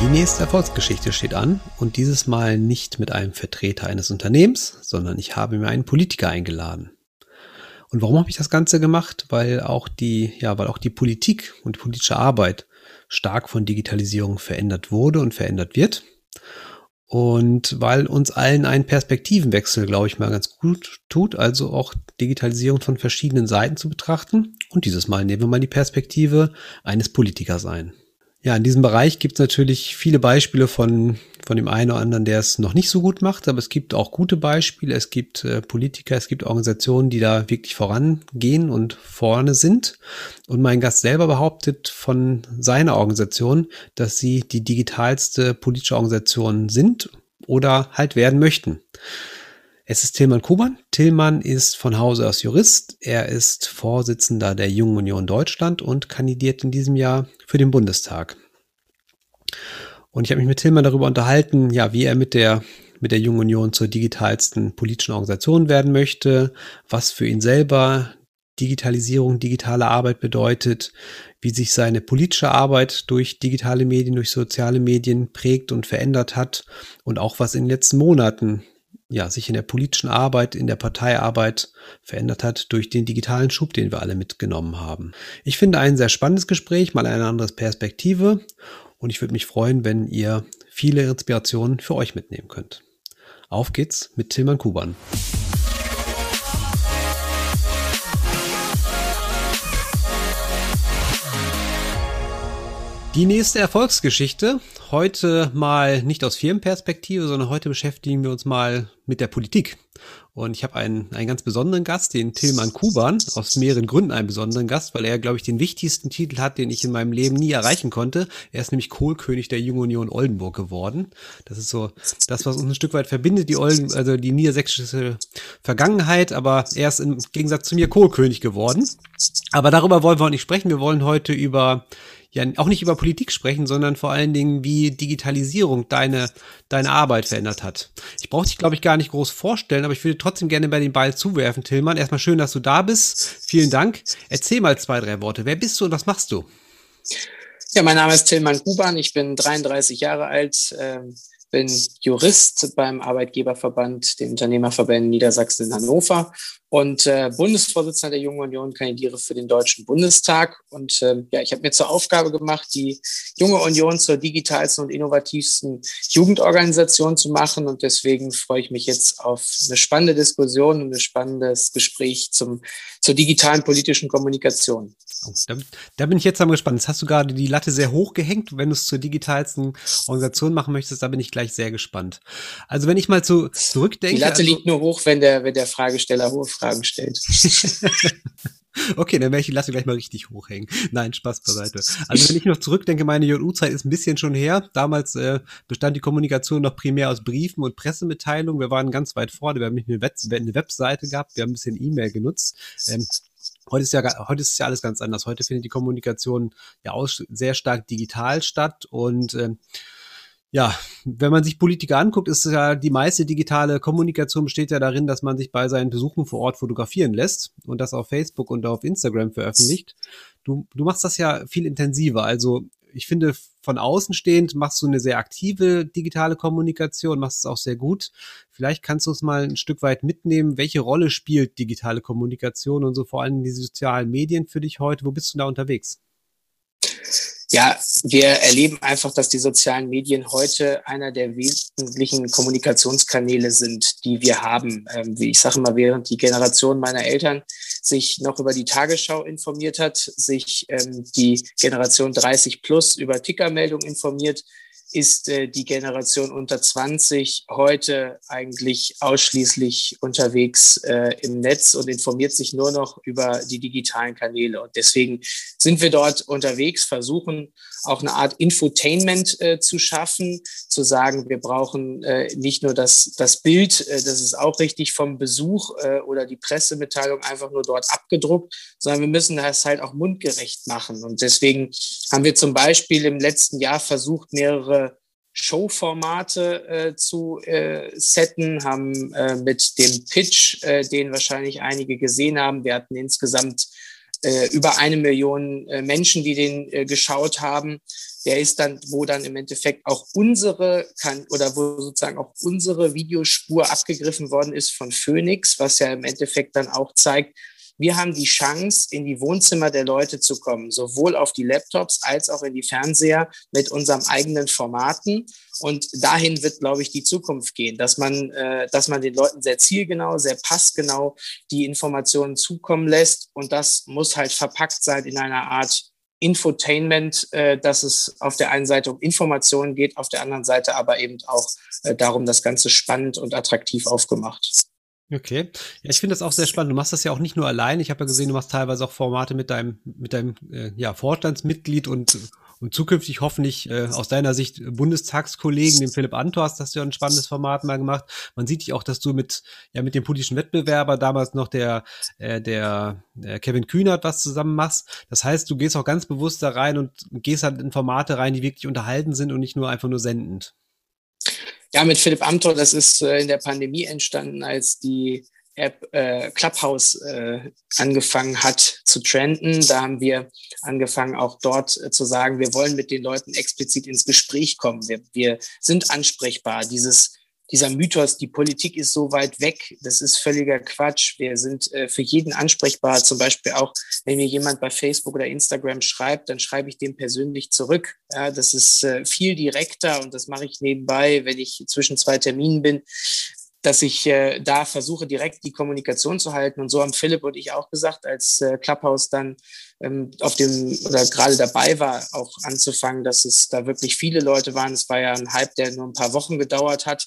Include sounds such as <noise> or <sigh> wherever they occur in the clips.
Die nächste Erfolgsgeschichte steht an und dieses Mal nicht mit einem Vertreter eines Unternehmens, sondern ich habe mir einen Politiker eingeladen. Und warum habe ich das Ganze gemacht? Weil auch die, ja, weil auch die Politik und die politische Arbeit stark von Digitalisierung verändert wurde und verändert wird. Und weil uns allen ein Perspektivenwechsel, glaube ich, mal ganz gut tut, also auch Digitalisierung von verschiedenen Seiten zu betrachten. Und dieses Mal nehmen wir mal die Perspektive eines Politikers ein. Ja, in diesem Bereich gibt es natürlich viele Beispiele von, von dem einen oder anderen, der es noch nicht so gut macht, aber es gibt auch gute Beispiele. Es gibt äh, Politiker, es gibt Organisationen, die da wirklich vorangehen und vorne sind. Und mein Gast selber behauptet von seiner Organisation, dass sie die digitalste politische Organisation sind oder halt werden möchten. Es ist Tilman Kuban. Tillmann ist von Hause aus Jurist. Er ist Vorsitzender der Jungen Union Deutschland und kandidiert in diesem Jahr für den Bundestag. Und ich habe mich mit Tillmann darüber unterhalten, ja, wie er mit der mit der Jungen Union zur digitalsten politischen Organisation werden möchte, was für ihn selber Digitalisierung, digitale Arbeit bedeutet, wie sich seine politische Arbeit durch digitale Medien, durch soziale Medien prägt und verändert hat und auch was in den letzten Monaten ja, sich in der politischen Arbeit, in der Parteiarbeit verändert hat durch den digitalen Schub, den wir alle mitgenommen haben. Ich finde ein sehr spannendes Gespräch, mal eine andere Perspektive und ich würde mich freuen, wenn ihr viele Inspirationen für euch mitnehmen könnt. Auf geht's mit Tilman Kuban. Die nächste Erfolgsgeschichte. Heute mal nicht aus Firmenperspektive, sondern heute beschäftigen wir uns mal mit der Politik. Und ich habe einen, einen ganz besonderen Gast, den Tilman Kuban, aus mehreren Gründen einen besonderen Gast, weil er, glaube ich, den wichtigsten Titel hat, den ich in meinem Leben nie erreichen konnte. Er ist nämlich Kohlkönig der Jungen Union Oldenburg geworden. Das ist so das, was uns ein Stück weit verbindet, die Olden, also die niedersächsische Vergangenheit, aber er ist im Gegensatz zu mir Kohlkönig geworden. Aber darüber wollen wir auch nicht sprechen. Wir wollen heute über ja auch nicht über Politik sprechen, sondern vor allen Dingen, wie Digitalisierung deine, deine Arbeit verändert hat. Ich brauche dich, glaube ich, gar nicht groß vorstellen, aber ich würde trotzdem gerne bei den Ball zuwerfen, Tillmann. Erstmal schön, dass du da bist. Vielen Dank. Erzähl mal zwei, drei Worte. Wer bist du und was machst du? Ja, mein Name ist Tillmann Kuban. Ich bin 33 Jahre alt, äh, bin Jurist beim Arbeitgeberverband, den Unternehmerverbänden Niedersachsen in Hannover und äh, Bundesvorsitzender der Jungen Union, kandidiere für den Deutschen Bundestag. Und äh, ja, ich habe mir zur Aufgabe gemacht, die Junge Union zur digitalsten und innovativsten Jugendorganisation zu machen. Und deswegen freue ich mich jetzt auf eine spannende Diskussion und ein spannendes Gespräch zum, zur digitalen politischen Kommunikation. Oh, da, da, bin ich jetzt mal gespannt. Jetzt hast du gerade die Latte sehr hoch gehängt. Wenn du es zur digitalsten Organisation machen möchtest, da bin ich gleich sehr gespannt. Also wenn ich mal zu, zurückdenke. Die Latte also, liegt nur hoch, wenn der, wenn der Fragesteller hohe Fragen stellt. <laughs> Okay, dann werde ich die Latte gleich mal richtig hochhängen. Nein, Spaß beiseite. Also wenn ich noch zurückdenke, meine JU-Zeit ist ein bisschen schon her. Damals äh, bestand die Kommunikation noch primär aus Briefen und Pressemitteilungen. Wir waren ganz weit vorne. Wir haben nicht eine, Web eine Webseite gehabt. Wir haben ein bisschen E-Mail genutzt. Ähm, Heute ist ja, heute ist ja alles ganz anders. Heute findet die Kommunikation ja aus, sehr stark digital statt und äh, ja, wenn man sich Politiker anguckt, ist ja die meiste digitale Kommunikation besteht ja darin, dass man sich bei seinen Besuchen vor Ort fotografieren lässt und das auf Facebook und auf Instagram veröffentlicht. Du, du machst das ja viel intensiver. Also ich finde, von außen stehend machst du eine sehr aktive digitale Kommunikation, machst es auch sehr gut. Vielleicht kannst du uns mal ein Stück weit mitnehmen. Welche Rolle spielt digitale Kommunikation und so vor allem die sozialen Medien für dich heute? Wo bist du da unterwegs? Ja, wir erleben einfach, dass die sozialen Medien heute einer der wesentlichen Kommunikationskanäle sind, die wir haben. Ähm, wie ich sage mal, während die Generation meiner Eltern sich noch über die Tagesschau informiert hat, sich ähm, die Generation 30 plus über Tickermeldungen informiert, ist äh, die Generation unter 20 heute eigentlich ausschließlich unterwegs äh, im Netz und informiert sich nur noch über die digitalen Kanäle. Und deswegen sind wir dort unterwegs, versuchen auch eine Art Infotainment äh, zu schaffen, zu sagen, wir brauchen nicht nur das, das Bild, das ist auch richtig vom Besuch oder die Pressemitteilung einfach nur dort abgedruckt, sondern wir müssen das halt auch mundgerecht machen. Und deswegen haben wir zum Beispiel im letzten Jahr versucht, mehrere Showformate äh, zu äh, setten, haben äh, mit dem Pitch, äh, den wahrscheinlich einige gesehen haben, wir hatten insgesamt äh, über eine Million äh, Menschen, die den geschaut haben, der ist dann, wo dann im Endeffekt auch unsere kann oder wo sozusagen auch unsere Videospur abgegriffen worden ist von Phoenix, was ja im Endeffekt dann auch zeigt, wir haben die Chance, in die Wohnzimmer der Leute zu kommen, sowohl auf die Laptops als auch in die Fernseher mit unserem eigenen Formaten. Und dahin wird, glaube ich, die Zukunft gehen, dass man, äh, dass man den Leuten sehr zielgenau, sehr passgenau die Informationen zukommen lässt. Und das muss halt verpackt sein in einer Art Infotainment, äh, dass es auf der einen Seite um Informationen geht, auf der anderen Seite aber eben auch äh, darum, das Ganze spannend und attraktiv aufgemacht. Okay. Ja, ich finde das auch sehr spannend. Du machst das ja auch nicht nur allein. Ich habe ja gesehen, du machst teilweise auch Formate mit deinem, mit deinem äh, ja, Vorstandsmitglied und, und zukünftig hoffentlich äh, aus deiner Sicht Bundestagskollegen, dem Philipp Antors, hast du ja ein spannendes Format mal gemacht. Man sieht dich auch, dass du mit, ja, mit dem politischen Wettbewerber, damals noch der, äh, der, der Kevin Kühnert, was zusammen machst. Das heißt, du gehst auch ganz bewusst da rein und gehst halt in Formate rein, die wirklich unterhalten sind und nicht nur einfach nur sendend. Ja, mit Philipp Amthor, das ist äh, in der Pandemie entstanden, als die App äh, Clubhouse äh, angefangen hat zu trenden. Da haben wir angefangen, auch dort äh, zu sagen, wir wollen mit den Leuten explizit ins Gespräch kommen. Wir, wir sind ansprechbar. Dieses dieser Mythos, die Politik ist so weit weg, das ist völliger Quatsch. Wir sind äh, für jeden ansprechbar. Zum Beispiel auch, wenn mir jemand bei Facebook oder Instagram schreibt, dann schreibe ich dem persönlich zurück. Ja, das ist äh, viel direkter und das mache ich nebenbei, wenn ich zwischen zwei Terminen bin dass ich äh, da versuche, direkt die Kommunikation zu halten. Und so haben Philipp und ich auch gesagt, als äh, Clubhouse dann ähm, auf dem oder gerade dabei war, auch anzufangen, dass es da wirklich viele Leute waren. Es war ja ein Hype, der nur ein paar Wochen gedauert hat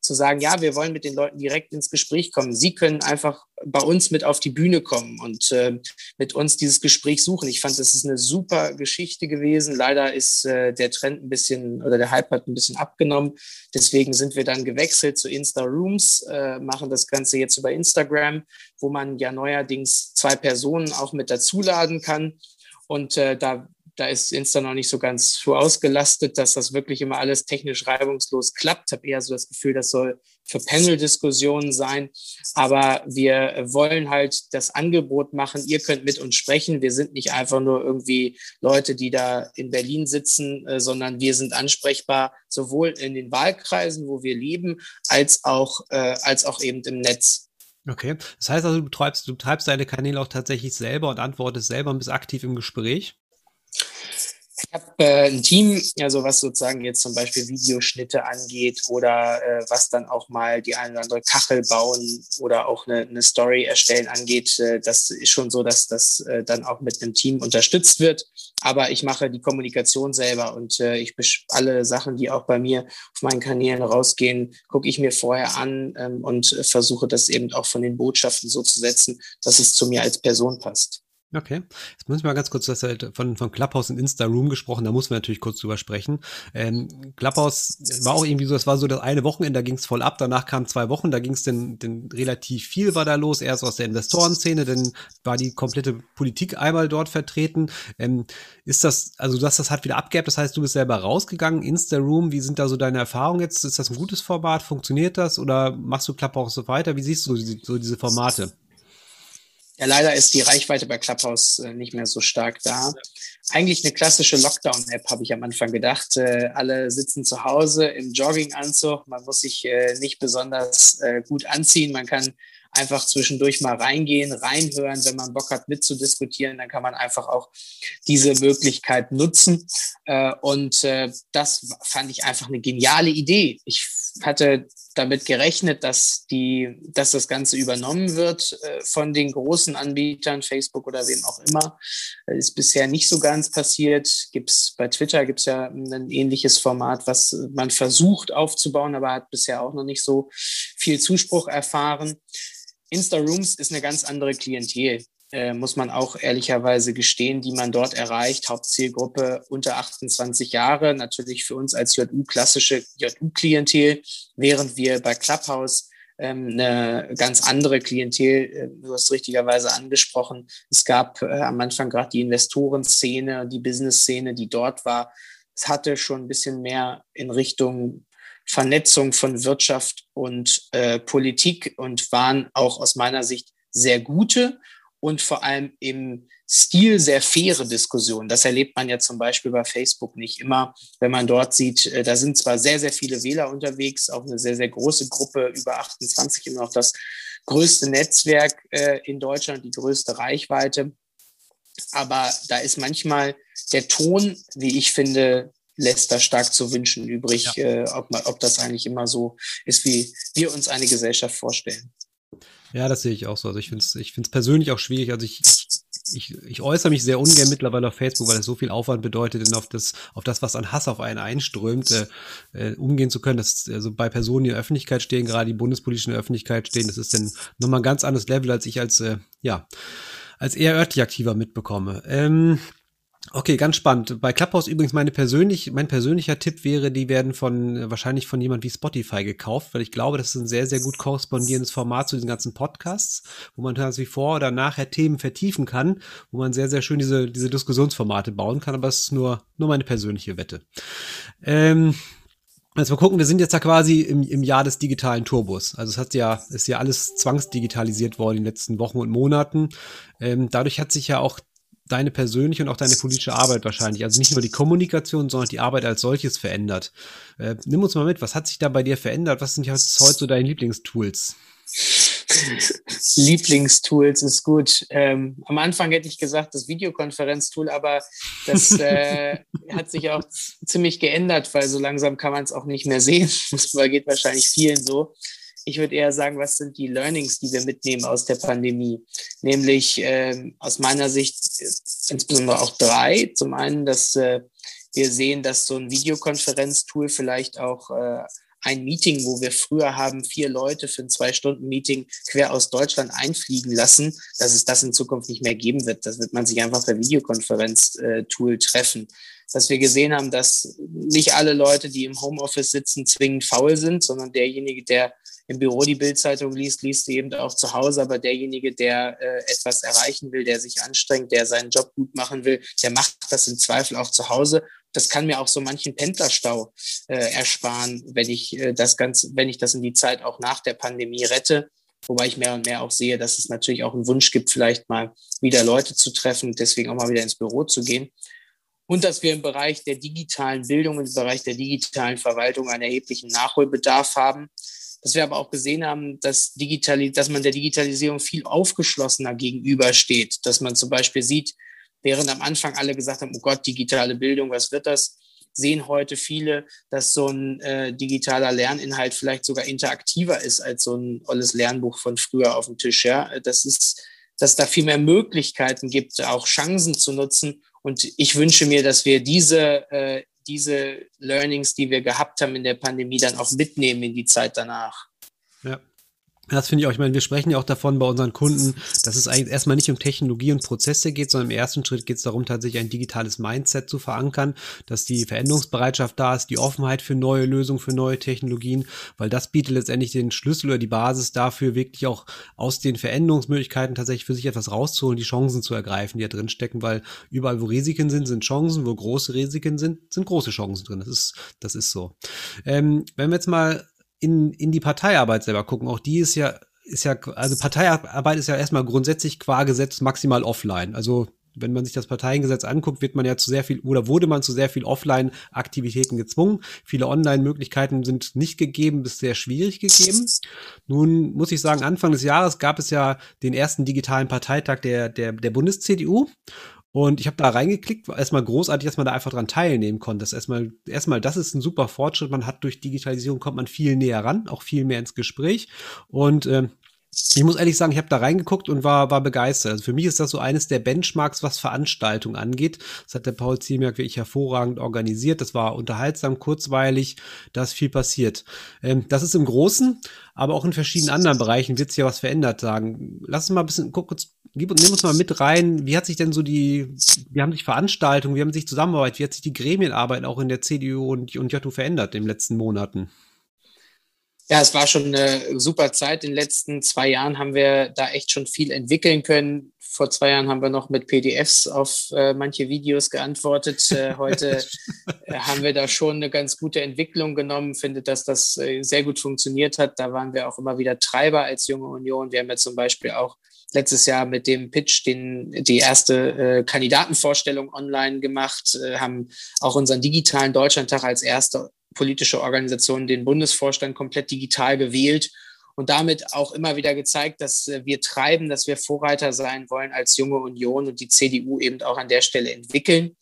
zu sagen, ja, wir wollen mit den Leuten direkt ins Gespräch kommen. Sie können einfach bei uns mit auf die Bühne kommen und äh, mit uns dieses Gespräch suchen. Ich fand, das ist eine super Geschichte gewesen. Leider ist äh, der Trend ein bisschen oder der Hype hat ein bisschen abgenommen. Deswegen sind wir dann gewechselt zu Insta Rooms, äh, machen das Ganze jetzt über Instagram, wo man ja neuerdings zwei Personen auch mit dazuladen kann. Und äh, da da ist Insta noch nicht so ganz so ausgelastet, dass das wirklich immer alles technisch reibungslos klappt. Ich habe eher so das Gefühl, das soll für Panel-Diskussionen sein. Aber wir wollen halt das Angebot machen, ihr könnt mit uns sprechen. Wir sind nicht einfach nur irgendwie Leute, die da in Berlin sitzen, äh, sondern wir sind ansprechbar, sowohl in den Wahlkreisen, wo wir leben, als auch, äh, als auch eben im Netz. Okay, das heißt also, du treibst, du treibst deine Kanäle auch tatsächlich selber und antwortest selber und bist aktiv im Gespräch? Ich habe äh, ein Team, also was sozusagen jetzt zum Beispiel Videoschnitte angeht oder äh, was dann auch mal die eine oder andere Kachel bauen oder auch eine, eine Story erstellen angeht. Äh, das ist schon so, dass das äh, dann auch mit einem Team unterstützt wird. Aber ich mache die Kommunikation selber und äh, ich alle Sachen, die auch bei mir auf meinen Kanälen rausgehen, gucke ich mir vorher an ähm, und versuche das eben auch von den Botschaften so zu setzen, dass es zu mir als Person passt. Okay, jetzt müssen wir mal ganz kurz das halt von, von Clubhouse und Insta-Room gesprochen, da muss man natürlich kurz drüber sprechen. Ähm, Clubhouse war auch irgendwie so, das war so das eine Wochenende, da ging es voll ab, danach kamen zwei Wochen, da ging es denn, denn relativ viel war da los, erst aus der Investorenszene, dann war die komplette Politik einmal dort vertreten. Ähm, ist das, also du hast das halt wieder abgehabt, das heißt, du bist selber rausgegangen, Insta-Room, wie sind da so deine Erfahrungen jetzt? Ist das ein gutes Format, funktioniert das oder machst du Clubhouse so weiter? Wie siehst du so, so diese Formate? Ja, leider ist die Reichweite bei Clubhouse äh, nicht mehr so stark da. Eigentlich eine klassische Lockdown-App, habe ich am Anfang gedacht. Äh, alle sitzen zu Hause im Jogginganzug. Man muss sich äh, nicht besonders gut anziehen. Man kann einfach zwischendurch mal reingehen, reinhören. Wenn man Bock hat mitzudiskutieren, dann kann man einfach auch diese Möglichkeit nutzen. Äh, und äh, das fand ich einfach eine geniale Idee. Ich hatte damit gerechnet, dass, die, dass das Ganze übernommen wird äh, von den großen Anbietern, Facebook oder wem auch immer. Ist bisher nicht so ganz passiert. Gibt's, bei Twitter gibt es ja ein ähnliches Format, was man versucht aufzubauen, aber hat bisher auch noch nicht so viel Zuspruch erfahren. Insta-Rooms ist eine ganz andere Klientel äh, muss man auch ehrlicherweise gestehen, die man dort erreicht. Hauptzielgruppe unter 28 Jahre, natürlich für uns als JU klassische JU-Klientel, während wir bei Clubhouse ähm, eine ganz andere Klientel, äh, du hast richtigerweise angesprochen. Es gab äh, am Anfang gerade die Investorenszene, die Business-Szene, die dort war. Es hatte schon ein bisschen mehr in Richtung Vernetzung von Wirtschaft und äh, Politik und waren auch aus meiner Sicht sehr gute und vor allem im Stil sehr faire Diskussionen. Das erlebt man ja zum Beispiel bei Facebook nicht immer, wenn man dort sieht, äh, da sind zwar sehr, sehr viele Wähler unterwegs, auch eine sehr, sehr große Gruppe, über 28 immer noch das größte Netzwerk äh, in Deutschland, die größte Reichweite. Aber da ist manchmal der Ton, wie ich finde, lässt da stark zu wünschen übrig, ja. äh, ob, man, ob das eigentlich immer so ist, wie wir uns eine Gesellschaft vorstellen. Ja, das sehe ich auch so. Also ich finde es ich find's persönlich auch schwierig. Also ich, ich, ich äußere mich sehr ungern mittlerweile auf Facebook, weil es so viel Aufwand bedeutet, denn auf das, auf das, was an Hass auf einen einströmt, äh, äh, umgehen zu können. Das, also bei Personen, die in der Öffentlichkeit stehen, gerade die bundespolitischen Öffentlichkeit stehen, das ist dann nochmal ein ganz anderes Level, als ich als, äh, ja, als eher örtlich aktiver mitbekomme. Ähm, Okay, ganz spannend. Bei Clubhouse übrigens meine persönlich, mein persönlicher Tipp wäre, die werden von wahrscheinlich von jemand wie Spotify gekauft, weil ich glaube, das ist ein sehr, sehr gut korrespondierendes Format zu diesen ganzen Podcasts, wo man wie vor oder nachher Themen vertiefen kann, wo man sehr, sehr schön diese, diese Diskussionsformate bauen kann, aber es ist nur, nur meine persönliche Wette. Ähm, also wir gucken, wir sind jetzt ja quasi im, im Jahr des digitalen Turbos. Also es hat ja, ist ja alles zwangsdigitalisiert worden in den letzten Wochen und Monaten. Ähm, dadurch hat sich ja auch deine persönliche und auch deine politische Arbeit wahrscheinlich. Also nicht nur die Kommunikation, sondern die Arbeit als solches verändert. Äh, nimm uns mal mit, was hat sich da bei dir verändert? Was sind jetzt heute so deine Lieblingstools? Lieblingstools ist gut. Ähm, am Anfang hätte ich gesagt, das Videokonferenztool, aber das <laughs> äh, hat sich auch ziemlich geändert, weil so langsam kann man es auch nicht mehr sehen. <laughs> Das geht wahrscheinlich vielen so ich würde eher sagen, was sind die Learnings, die wir mitnehmen aus der Pandemie? Nämlich ähm, aus meiner Sicht äh, insbesondere auch drei. Zum einen, dass äh, wir sehen, dass so ein Videokonferenztool vielleicht auch äh, ein Meeting, wo wir früher haben vier Leute für ein Zwei-Stunden-Meeting quer aus Deutschland einfliegen lassen, dass es das in Zukunft nicht mehr geben wird. Das wird man sich einfach per Videokonferenz-Tool treffen. Dass wir gesehen haben, dass nicht alle Leute, die im Homeoffice sitzen, zwingend faul sind, sondern derjenige, der im Büro die Bildzeitung liest, liest sie eben auch zu Hause. Aber derjenige, der äh, etwas erreichen will, der sich anstrengt, der seinen Job gut machen will, der macht das im Zweifel auch zu Hause. Das kann mir auch so manchen Pendlerstau äh, ersparen, wenn ich äh, das Ganze, wenn ich das in die Zeit auch nach der Pandemie rette. Wobei ich mehr und mehr auch sehe, dass es natürlich auch einen Wunsch gibt, vielleicht mal wieder Leute zu treffen, deswegen auch mal wieder ins Büro zu gehen. Und dass wir im Bereich der digitalen Bildung, im Bereich der digitalen Verwaltung einen erheblichen Nachholbedarf haben dass wir aber auch gesehen haben, dass, Digitali dass man der Digitalisierung viel aufgeschlossener gegenübersteht, dass man zum Beispiel sieht, während am Anfang alle gesagt haben, oh Gott, digitale Bildung, was wird das? Sehen heute viele, dass so ein äh, digitaler Lerninhalt vielleicht sogar interaktiver ist als so ein olles Lernbuch von früher auf dem Tisch. Ja, das ist, dass da viel mehr Möglichkeiten gibt, auch Chancen zu nutzen. Und ich wünsche mir, dass wir diese äh, diese Learnings, die wir gehabt haben in der Pandemie, dann auch mitnehmen in die Zeit danach. Das finde ich auch. Ich meine, wir sprechen ja auch davon bei unseren Kunden, dass es eigentlich erstmal nicht um Technologie und Prozesse geht, sondern im ersten Schritt geht es darum, tatsächlich ein digitales Mindset zu verankern, dass die Veränderungsbereitschaft da ist, die Offenheit für neue Lösungen, für neue Technologien, weil das bietet letztendlich den Schlüssel oder die Basis dafür, wirklich auch aus den Veränderungsmöglichkeiten tatsächlich für sich etwas rauszuholen, die Chancen zu ergreifen, die da drin stecken, weil überall, wo Risiken sind, sind Chancen, wo große Risiken sind, sind große Chancen drin. Das ist, das ist so. Ähm, wenn wir jetzt mal in, in die Parteiarbeit selber gucken, auch die ist ja, ist ja, also Parteiarbeit ist ja erstmal grundsätzlich qua Gesetz maximal offline. Also wenn man sich das Parteiengesetz anguckt, wird man ja zu sehr viel oder wurde man zu sehr viel Offline-Aktivitäten gezwungen. Viele Online-Möglichkeiten sind nicht gegeben, bis sehr schwierig gegeben. Nun muss ich sagen, Anfang des Jahres gab es ja den ersten digitalen Parteitag der, der, der Bundes-CDU. Und ich habe da reingeklickt, erstmal großartig, dass man da einfach dran teilnehmen konnte. Das erstmal, erstmal, das ist ein super Fortschritt. Man hat durch Digitalisierung kommt man viel näher ran, auch viel mehr ins Gespräch. Und äh, ich muss ehrlich sagen, ich habe da reingeguckt und war, war begeistert. Also für mich ist das so eines der Benchmarks, was Veranstaltungen angeht. Das hat der Paul Zielmerk wirklich hervorragend organisiert. Das war unterhaltsam, kurzweilig, da ist viel passiert. Ähm, das ist im Großen, aber auch in verschiedenen anderen Bereichen wird sich ja was verändert sagen. Lass uns mal ein bisschen, guck, gib, nimm uns mal mit rein. Wie hat sich denn so die, wie haben sich Veranstaltungen, wie haben sich Zusammenarbeit, wie hat sich die Gremienarbeit auch in der CDU und, und JU verändert in den letzten Monaten? Ja, es war schon eine super Zeit. In den letzten zwei Jahren haben wir da echt schon viel entwickeln können. Vor zwei Jahren haben wir noch mit PDFs auf äh, manche Videos geantwortet. Äh, heute <laughs> äh, haben wir da schon eine ganz gute Entwicklung genommen. Finde, dass das äh, sehr gut funktioniert hat. Da waren wir auch immer wieder Treiber als junge Union. Wir haben ja zum Beispiel auch letztes Jahr mit dem Pitch den, die erste äh, Kandidatenvorstellung online gemacht, äh, haben auch unseren digitalen Deutschlandtag als erste politische Organisation den Bundesvorstand komplett digital gewählt und damit auch immer wieder gezeigt, dass äh, wir treiben, dass wir Vorreiter sein wollen als junge Union und die CDU eben auch an der Stelle entwickeln.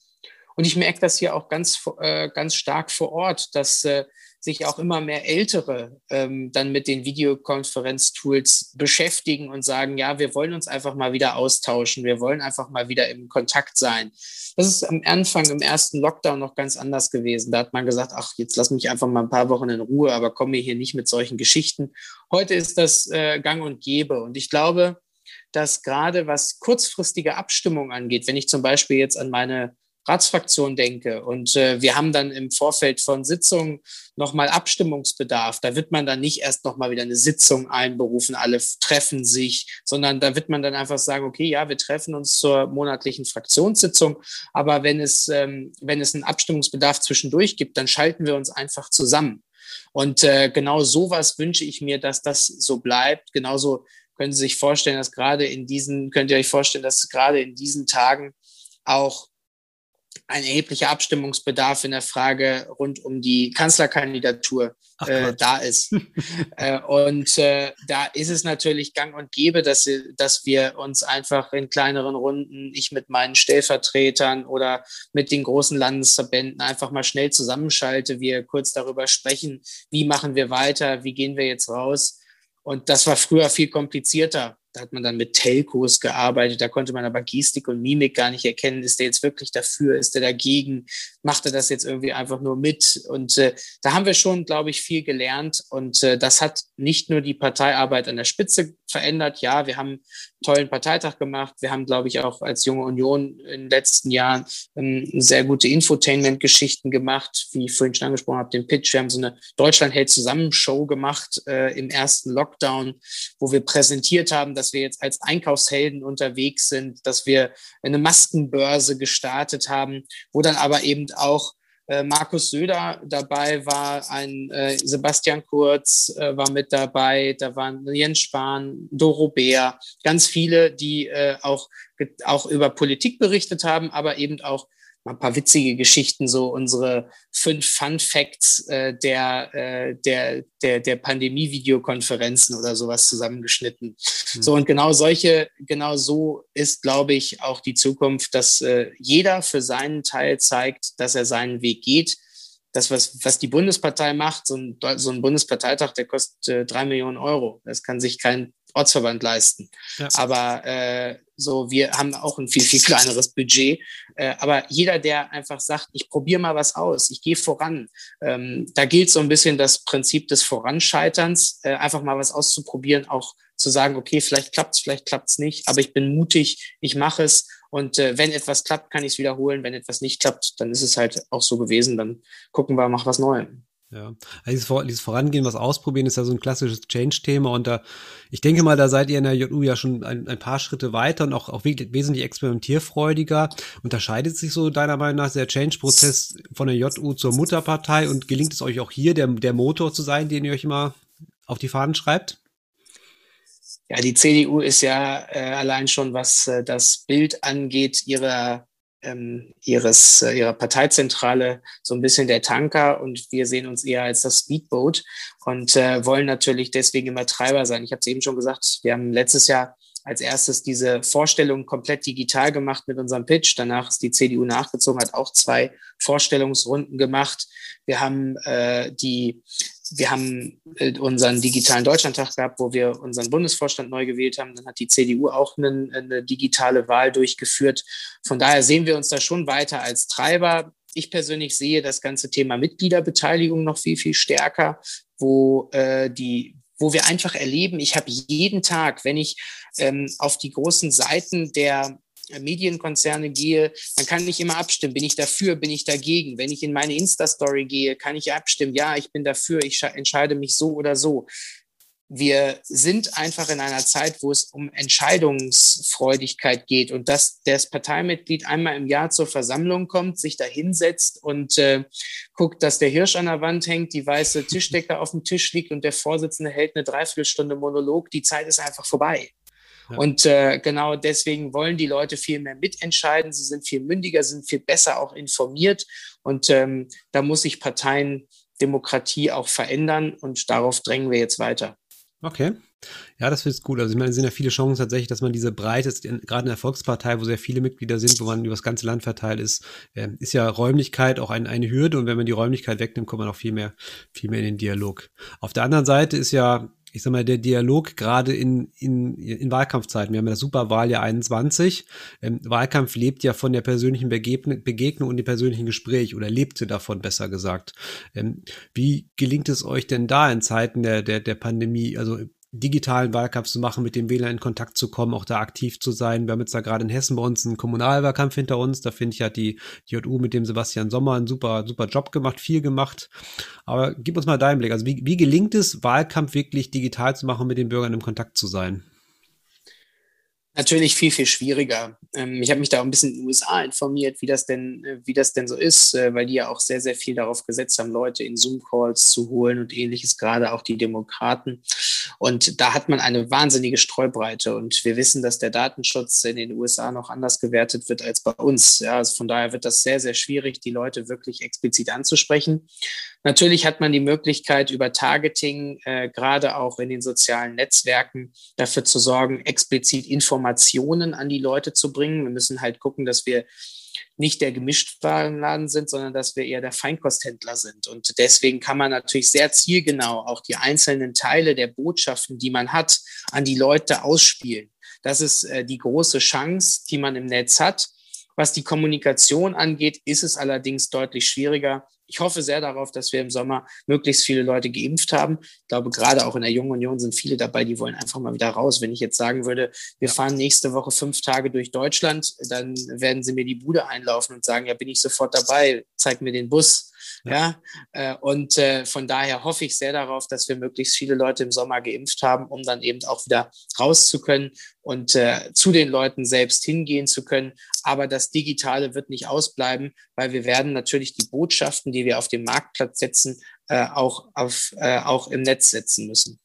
Und ich merke das hier auch ganz, äh, ganz stark vor Ort, dass äh, sich auch immer mehr Ältere ähm, dann mit den Videokonferenztools beschäftigen und sagen, ja, wir wollen uns einfach mal wieder austauschen, wir wollen einfach mal wieder im Kontakt sein. Das ist am Anfang, im ersten Lockdown noch ganz anders gewesen. Da hat man gesagt, ach, jetzt lass mich einfach mal ein paar Wochen in Ruhe, aber komm mir hier nicht mit solchen Geschichten. Heute ist das äh, gang und gäbe. Und ich glaube, dass gerade was kurzfristige Abstimmung angeht, wenn ich zum Beispiel jetzt an meine Ratsfraktion denke und äh, wir haben dann im Vorfeld von Sitzungen nochmal Abstimmungsbedarf, da wird man dann nicht erst nochmal wieder eine Sitzung einberufen, alle treffen sich, sondern da wird man dann einfach sagen, okay, ja, wir treffen uns zur monatlichen Fraktionssitzung, aber wenn es, ähm, wenn es einen Abstimmungsbedarf zwischendurch gibt, dann schalten wir uns einfach zusammen. Und äh, genau sowas wünsche ich mir, dass das so bleibt. Genauso können Sie sich vorstellen, dass gerade in diesen, könnt ihr euch vorstellen, dass gerade in diesen Tagen auch ein erheblicher Abstimmungsbedarf in der Frage rund um die Kanzlerkandidatur äh, da ist. <laughs> äh, und äh, da ist es natürlich gang und gäbe, dass, dass wir uns einfach in kleineren Runden, ich mit meinen Stellvertretern oder mit den großen Landesverbänden einfach mal schnell zusammenschalte, wir kurz darüber sprechen, wie machen wir weiter, wie gehen wir jetzt raus. Und das war früher viel komplizierter. Hat man dann mit Telcos gearbeitet, da konnte man aber Gestik und Mimik gar nicht erkennen. Ist der jetzt wirklich dafür? Ist der dagegen? Macht er das jetzt irgendwie einfach nur mit? Und äh, da haben wir schon, glaube ich, viel gelernt. Und äh, das hat nicht nur die Parteiarbeit an der Spitze verändert. Ja, wir haben einen tollen Parteitag gemacht. Wir haben, glaube ich, auch als junge Union in den letzten Jahren ähm, sehr gute Infotainment-Geschichten gemacht, wie ich vorhin schon angesprochen habe, den Pitch. Wir haben so eine Deutschland hält zusammen Show gemacht äh, im ersten Lockdown, wo wir präsentiert haben, dass dass wir jetzt als Einkaufshelden unterwegs sind, dass wir eine Maskenbörse gestartet haben, wo dann aber eben auch äh, Markus Söder dabei war, ein äh, Sebastian Kurz äh, war mit dabei, da waren Jens Spahn, Doro Bär, ganz viele, die äh, auch, auch über Politik berichtet haben, aber eben auch mal ein paar witzige Geschichten, so unsere fünf Fun Facts äh, der, äh, der, der, der Pandemie-Videokonferenzen oder sowas zusammengeschnitten. Mhm. So und genau solche, genau so ist, glaube ich, auch die Zukunft, dass äh, jeder für seinen Teil zeigt, dass er seinen Weg geht. Das, was, was die Bundespartei macht, so ein, so ein Bundesparteitag, der kostet äh, drei Millionen Euro. Das kann sich kein Ortsverband leisten. Ja. Aber äh, so, wir haben auch ein viel, viel kleineres Budget. Äh, aber jeder, der einfach sagt, ich probiere mal was aus, ich gehe voran, ähm, da gilt so ein bisschen das Prinzip des Voranscheiterns, äh, einfach mal was auszuprobieren, auch zu sagen, okay, vielleicht klappt's, vielleicht klappt's nicht, aber ich bin mutig, ich mache es und äh, wenn etwas klappt, kann ich es wiederholen. Wenn etwas nicht klappt, dann ist es halt auch so gewesen. Dann gucken wir, mach was Neues. Ja, also dieses, Vor dieses Vorangehen, was ausprobieren, ist ja so ein klassisches Change-Thema und da, ich denke mal, da seid ihr in der JU ja schon ein, ein paar Schritte weiter und auch, auch wesentlich experimentierfreudiger. Unterscheidet sich so deiner Meinung nach der Change-Prozess von der JU zur Mutterpartei und gelingt es euch auch hier, der, der Motor zu sein, den ihr euch immer auf die Fahnen schreibt? Ja, die CDU ist ja äh, allein schon, was äh, das Bild angeht, ihrer ähm, ihres, äh, ihrer Parteizentrale so ein bisschen der Tanker und wir sehen uns eher als das Speedboat und äh, wollen natürlich deswegen immer Treiber sein. Ich habe es eben schon gesagt, wir haben letztes Jahr als erstes diese Vorstellung komplett digital gemacht mit unserem Pitch. Danach ist die CDU nachgezogen, hat auch zwei Vorstellungsrunden gemacht. Wir haben äh, die wir haben äh, unseren digitalen Deutschlandtag gehabt, wo wir unseren Bundesvorstand neu gewählt haben. Dann hat die CDU auch eine, eine, digitale Wahl durchgeführt. Von daher sehen wir uns da schon weiter als Treiber. Ich persönlich sehe das ganze Thema Mitgliederbeteiligung noch viel, viel stärker, wo äh, die wo wir einfach erleben, ich habe jeden Tag, wenn ich ähm, auf die großen Seiten der Medienkonzerne gehe, dann kann ich immer abstimmen. Bin ich dafür, bin ich dagegen? Wenn ich in meine Insta-Story gehe, kann ich abstimmen. Ja, ich bin dafür, ich entscheide mich so oder so. Wir sind einfach in einer Zeit, wo es um Entscheidungsfreudigkeit geht und dass das Parteimitglied einmal im Jahr zur Versammlung kommt, sich da hinsetzt und äh, guckt, dass der Hirsch an der Wand hängt, die weiße Tischdecke auf dem Tisch liegt und der Vorsitzende hält eine Dreiviertelstunde Monolog. Die Zeit ist einfach vorbei. Ja. Und äh, genau deswegen wollen die Leute viel mehr mitentscheiden. Sie sind viel mündiger, sind viel besser auch informiert. Und ähm, da muss sich Parteiendemokratie auch verändern. Und darauf drängen wir jetzt weiter. Okay. Ja, das ist gut. Also ich meine, es sind ja viele Chancen tatsächlich, dass man diese Breite, gerade in der Volkspartei, wo sehr viele Mitglieder sind, wo man über das ganze Land verteilt ist, äh, ist ja Räumlichkeit auch ein, eine Hürde und wenn man die Räumlichkeit wegnimmt, kommt man auch viel mehr, viel mehr in den Dialog. Auf der anderen Seite ist ja ich sag mal, der Dialog gerade in, in, in Wahlkampfzeiten. Wir haben ja das Superwahljahr 21. Ähm, Wahlkampf lebt ja von der persönlichen Begegnung, Begegnung und dem persönlichen Gespräch oder lebte davon, besser gesagt. Ähm, wie gelingt es euch denn da in Zeiten der, der, der Pandemie? Also digitalen Wahlkampf zu machen, mit dem Wähler in Kontakt zu kommen, auch da aktiv zu sein. Wir haben jetzt da gerade in Hessen bei uns einen Kommunalwahlkampf hinter uns. Da finde ich, hat die, JU mit dem Sebastian Sommer einen super, super Job gemacht, viel gemacht. Aber gib uns mal deinen Blick. Also wie, wie gelingt es, Wahlkampf wirklich digital zu machen, mit den Bürgern im Kontakt zu sein? Natürlich viel, viel schwieriger. Ähm, ich habe mich da auch ein bisschen in den USA informiert, wie das denn, äh, wie das denn so ist, äh, weil die ja auch sehr, sehr viel darauf gesetzt haben, Leute in Zoom-Calls zu holen und ähnliches, gerade auch die Demokraten. Und da hat man eine wahnsinnige Streubreite. Und wir wissen, dass der Datenschutz in den USA noch anders gewertet wird als bei uns. Ja, also von daher wird das sehr, sehr schwierig, die Leute wirklich explizit anzusprechen. Natürlich hat man die Möglichkeit, über Targeting, äh, gerade auch in den sozialen Netzwerken, dafür zu sorgen, explizit Informationen an die Leute zu bringen. Wir müssen halt gucken, dass wir nicht der Gemischtwarenladen sind, sondern dass wir eher der Feinkosthändler sind. Und deswegen kann man natürlich sehr zielgenau auch die einzelnen Teile der Botschaften, die man hat, an die Leute ausspielen. Das ist äh, die große Chance, die man im Netz hat. Was die Kommunikation angeht, ist es allerdings deutlich schwieriger, ich hoffe sehr darauf, dass wir im Sommer möglichst viele Leute geimpft haben. Ich glaube, gerade auch in der Jungen Union sind viele dabei, die wollen einfach mal wieder raus. Wenn ich jetzt sagen würde, wir fahren nächste Woche fünf Tage durch Deutschland, dann werden sie mir die Bude einlaufen und sagen, ja, bin ich sofort dabei, zeig mir den Bus. Ja, ja? Äh, und äh, von daher hoffe ich sehr darauf, dass wir möglichst viele Leute im Sommer geimpft haben, um dann eben auch wieder raus zu können und äh, zu den Leuten selbst hingehen zu können. Aber das Digitale wird nicht ausbleiben, weil wir werden natürlich die Botschaften, die wir auf dem Marktplatz setzen, äh, auch, auf, äh, auch im Netz setzen müssen.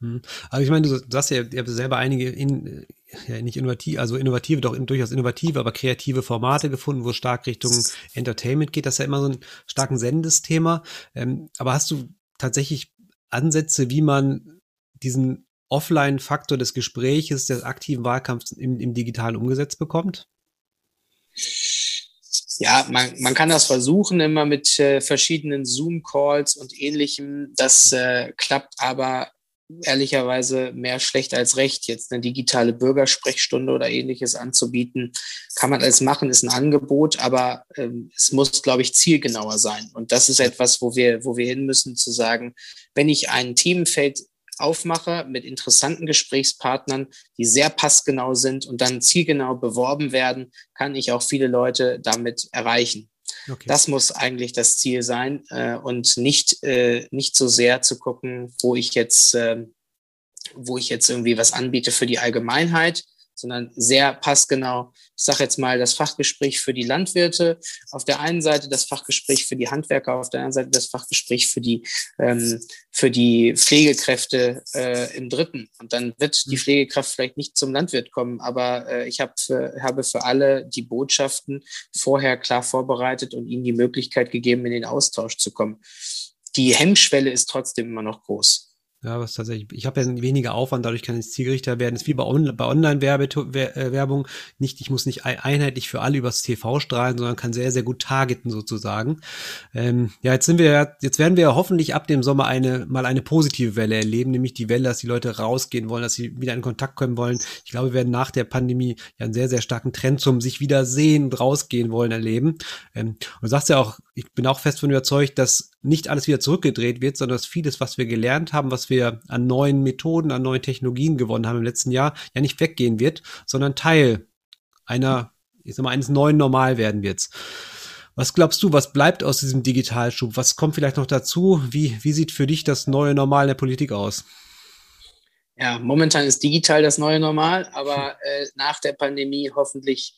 Hm. Also ich meine, du sagst ja, ihr habt selber einige in, ja nicht innovativ, also innovative, doch durchaus innovative, aber kreative Formate gefunden, wo es stark Richtung Entertainment geht. Das ist ja immer so ein starken Sendesthema. Ähm, aber hast du tatsächlich Ansätze, wie man diesen Offline-Faktor des Gespräches, des aktiven Wahlkampfs im, im Digitalen umgesetzt bekommt? Ja, man, man kann das versuchen, immer mit äh, verschiedenen Zoom-Calls und ähnlichem. Das äh, klappt aber ehrlicherweise mehr schlecht als recht. Jetzt eine digitale Bürgersprechstunde oder ähnliches anzubieten, kann man alles machen, ist ein Angebot, aber ähm, es muss, glaube ich, zielgenauer sein. Und das ist etwas, wo wir, wo wir hin müssen, zu sagen, wenn ich ein Themenfeld aufmache mit interessanten Gesprächspartnern, die sehr passgenau sind und dann zielgenau beworben werden, kann ich auch viele Leute damit erreichen. Okay. Das muss eigentlich das Ziel sein äh, und nicht, äh, nicht so sehr zu gucken, wo ich jetzt, äh, wo ich jetzt irgendwie was anbiete für die Allgemeinheit, sondern sehr passgenau. Ich sage jetzt mal das Fachgespräch für die Landwirte, auf der einen Seite das Fachgespräch für die Handwerker, auf der anderen Seite das Fachgespräch für die, ähm, für die Pflegekräfte äh, im dritten. Und dann wird die mhm. Pflegekraft vielleicht nicht zum Landwirt kommen, aber äh, ich hab für, habe für alle die Botschaften vorher klar vorbereitet und ihnen die Möglichkeit gegeben, in den Austausch zu kommen. Die Hemmschwelle ist trotzdem immer noch groß. Ja, was tatsächlich, ich habe ja weniger Aufwand, dadurch kann ich zielgerichter werden. Das ist wie bei, On bei Online-Werbung. Nicht, ich muss nicht einheitlich für alle übers TV strahlen, sondern kann sehr, sehr gut targeten sozusagen. Ähm, ja, jetzt sind wir, jetzt werden wir hoffentlich ab dem Sommer eine, mal eine positive Welle erleben, nämlich die Welle, dass die Leute rausgehen wollen, dass sie wieder in Kontakt kommen wollen. Ich glaube, wir werden nach der Pandemie ja einen sehr, sehr starken Trend zum sich wieder sehen und rausgehen wollen erleben. Ähm, und du sagst ja auch, ich bin auch fest von überzeugt, dass nicht alles wieder zurückgedreht wird, sondern dass vieles, was wir gelernt haben, was wir an neuen Methoden, an neuen Technologien gewonnen haben im letzten Jahr, ja nicht weggehen wird, sondern Teil einer, ich sag mal, eines neuen Normal werden wird. Was glaubst du, was bleibt aus diesem Digitalschub? Was kommt vielleicht noch dazu? Wie, wie sieht für dich das neue Normal in der Politik aus? Ja, momentan ist digital das neue Normal, aber äh, nach der Pandemie hoffentlich,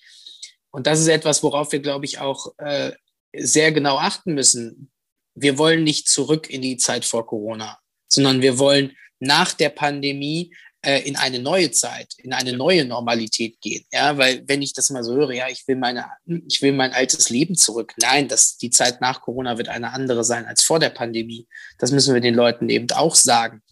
und das ist etwas, worauf wir, glaube ich, auch äh, sehr genau achten müssen. Wir wollen nicht zurück in die Zeit vor Corona, sondern wir wollen nach der Pandemie äh, in eine neue Zeit, in eine neue Normalität gehen. Ja, weil wenn ich das mal so höre, ja, ich will meine, ich will mein altes Leben zurück. Nein, das, die Zeit nach Corona wird eine andere sein als vor der Pandemie. Das müssen wir den Leuten eben auch sagen.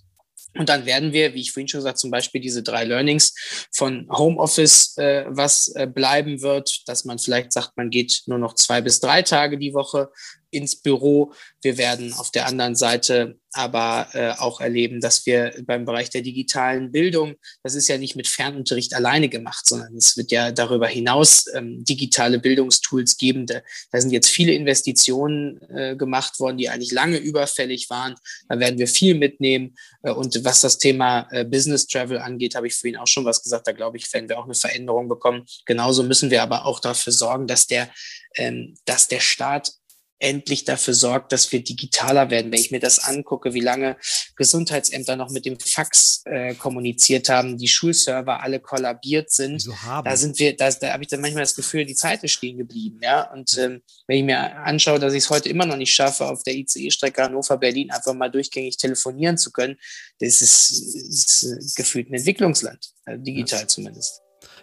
Und dann werden wir, wie ich vorhin schon gesagt, zum Beispiel diese drei Learnings von Homeoffice, äh, was äh, bleiben wird, dass man vielleicht sagt, man geht nur noch zwei bis drei Tage die Woche ins Büro. Wir werden auf der anderen Seite aber äh, auch erleben, dass wir beim Bereich der digitalen Bildung, das ist ja nicht mit Fernunterricht alleine gemacht, sondern es wird ja darüber hinaus ähm, digitale Bildungstools geben. Da, da sind jetzt viele Investitionen äh, gemacht worden, die eigentlich lange überfällig waren. Da werden wir viel mitnehmen. Äh, und was das Thema äh, Business Travel angeht, habe ich vorhin auch schon was gesagt. Da glaube ich, werden wir auch eine Veränderung bekommen. Genauso müssen wir aber auch dafür sorgen, dass der, ähm, dass der Staat endlich dafür sorgt, dass wir digitaler werden. Wenn ich mir das angucke, wie lange Gesundheitsämter noch mit dem Fax äh, kommuniziert haben, die Schulserver alle kollabiert sind, da sind wir, da, da habe ich dann manchmal das Gefühl, die Zeit ist stehen geblieben. Ja, und ähm, wenn ich mir anschaue, dass ich es heute immer noch nicht schaffe, auf der ICE-Strecke Hannover-Berlin einfach mal durchgängig telefonieren zu können, das ist, ist gefühlt ein Entwicklungsland, äh, digital ja. zumindest.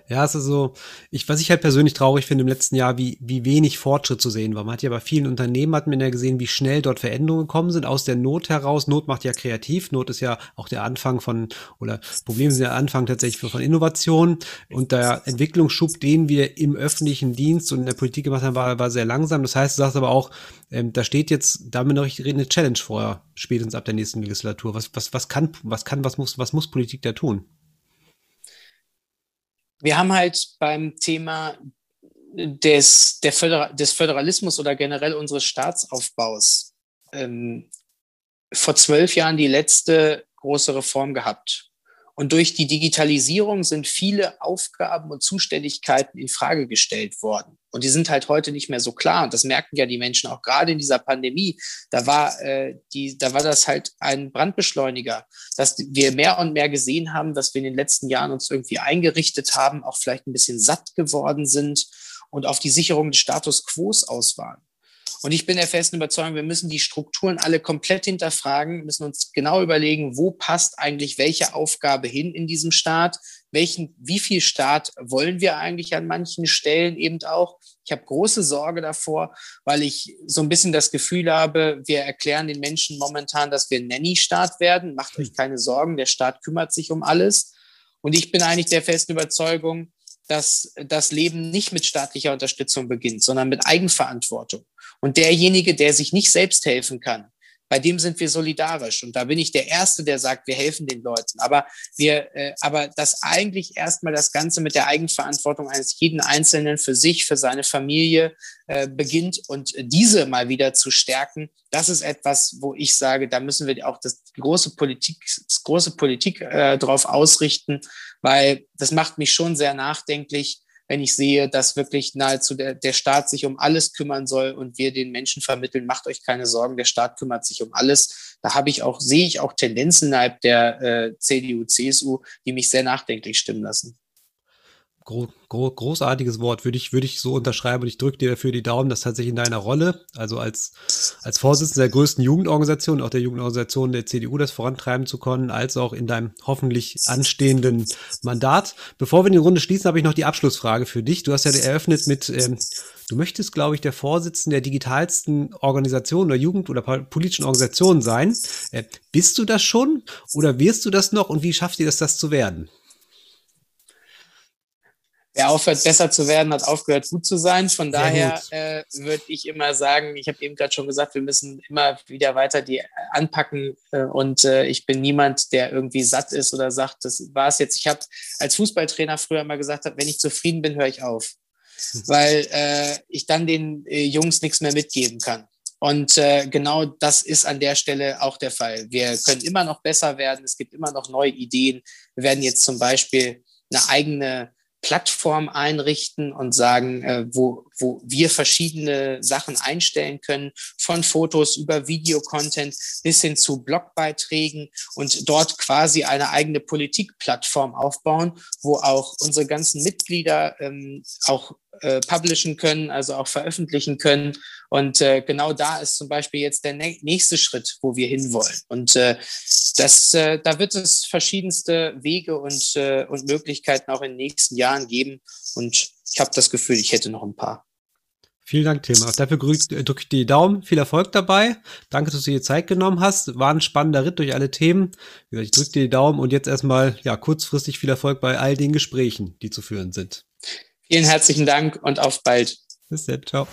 Ja, es ist so, ich, was ich halt persönlich traurig finde im letzten Jahr, wie, wie wenig Fortschritt zu sehen war. Man hat ja bei vielen Unternehmen, hat man ja gesehen, wie schnell dort Veränderungen gekommen sind, aus der Not heraus. Not macht ja kreativ. Not ist ja auch der Anfang von, oder Probleme sind der Anfang tatsächlich von Innovation. Und der Entwicklungsschub, den wir im öffentlichen Dienst und in der Politik gemacht haben, war, war sehr langsam. Das heißt, du sagst aber auch, ähm, da steht jetzt damit noch eine Challenge vor, spätestens ab der nächsten Legislatur. Was, was, was kann, was kann, was muss, was muss Politik da tun? Wir haben halt beim Thema des, der Föder des Föderalismus oder generell unseres Staatsaufbaus ähm, vor zwölf Jahren die letzte große Reform gehabt. Und durch die Digitalisierung sind viele Aufgaben und Zuständigkeiten in Frage gestellt worden. Und die sind halt heute nicht mehr so klar. Und das merken ja die Menschen auch gerade in dieser Pandemie. Da war, äh, die, da war das halt ein Brandbeschleuniger, dass wir mehr und mehr gesehen haben, dass wir in den letzten Jahren uns irgendwie eingerichtet haben, auch vielleicht ein bisschen satt geworden sind und auf die Sicherung des Status quo aus waren. Und ich bin der festen Überzeugung, wir müssen die Strukturen alle komplett hinterfragen, müssen uns genau überlegen, wo passt eigentlich welche Aufgabe hin in diesem Staat, welchen, wie viel Staat wollen wir eigentlich an manchen Stellen eben auch. Ich habe große Sorge davor, weil ich so ein bisschen das Gefühl habe, wir erklären den Menschen momentan, dass wir Nanny-Staat werden. Macht euch keine Sorgen, der Staat kümmert sich um alles. Und ich bin eigentlich der festen Überzeugung, dass das Leben nicht mit staatlicher Unterstützung beginnt, sondern mit Eigenverantwortung. Und derjenige, der sich nicht selbst helfen kann, bei dem sind wir solidarisch. Und da bin ich der Erste, der sagt, wir helfen den Leuten. Aber wir, äh, aber das eigentlich erstmal das Ganze mit der Eigenverantwortung eines jeden Einzelnen für sich, für seine Familie äh, beginnt und diese mal wieder zu stärken, das ist etwas, wo ich sage, da müssen wir auch das große Politik, das große Politik äh, drauf ausrichten, weil das macht mich schon sehr nachdenklich, wenn ich sehe, dass wirklich nahezu der, der Staat sich um alles kümmern soll und wir den Menschen vermitteln, macht euch keine Sorgen, der Staat kümmert sich um alles. Da habe ich auch, sehe ich auch Tendenzen innerhalb der äh, CDU, CSU, die mich sehr nachdenklich stimmen lassen. Gro gro großartiges Wort, würde ich, würde ich so unterschreiben und ich drücke dir dafür die Daumen, dass tatsächlich in deiner Rolle, also als, als Vorsitzender der größten Jugendorganisation, auch der Jugendorganisation der CDU, das vorantreiben zu können, als auch in deinem hoffentlich anstehenden Mandat. Bevor wir die Runde schließen, habe ich noch die Abschlussfrage für dich. Du hast ja eröffnet mit, ähm, du möchtest, glaube ich, der Vorsitzende der digitalsten Organisation oder Jugend- oder politischen Organisation sein. Äh, bist du das schon oder wirst du das noch und wie schafft ihr das, das zu werden? Wer aufhört, besser zu werden, hat aufgehört, gut zu sein. Von daher äh, würde ich immer sagen, ich habe eben gerade schon gesagt, wir müssen immer wieder weiter die anpacken. Äh, und äh, ich bin niemand, der irgendwie satt ist oder sagt, das war es jetzt. Ich habe als Fußballtrainer früher immer gesagt, wenn ich zufrieden bin, höre ich auf. <laughs> Weil äh, ich dann den äh, Jungs nichts mehr mitgeben kann. Und äh, genau das ist an der Stelle auch der Fall. Wir können immer noch besser werden. Es gibt immer noch neue Ideen. Wir werden jetzt zum Beispiel eine eigene Plattform einrichten und sagen, äh, wo, wo wir verschiedene Sachen einstellen können, von Fotos über Videocontent bis hin zu Blogbeiträgen und dort quasi eine eigene Politikplattform aufbauen, wo auch unsere ganzen Mitglieder ähm, auch äh, publishen können, also auch veröffentlichen können. Und äh, genau da ist zum Beispiel jetzt der nächste Schritt, wo wir hinwollen. Und äh, das, äh, da wird es verschiedenste Wege und, äh, und Möglichkeiten auch in den nächsten Jahren geben. Und ich habe das Gefühl, ich hätte noch ein paar. Vielen Dank, Tim. Auch dafür drücke ich die Daumen. Viel Erfolg dabei. Danke, dass du dir Zeit genommen hast. War ein spannender Ritt durch alle Themen. Ich drücke dir die Daumen und jetzt erstmal ja kurzfristig viel Erfolg bei all den Gesprächen, die zu führen sind. Vielen herzlichen Dank und auf bald. Bis dann. Ciao.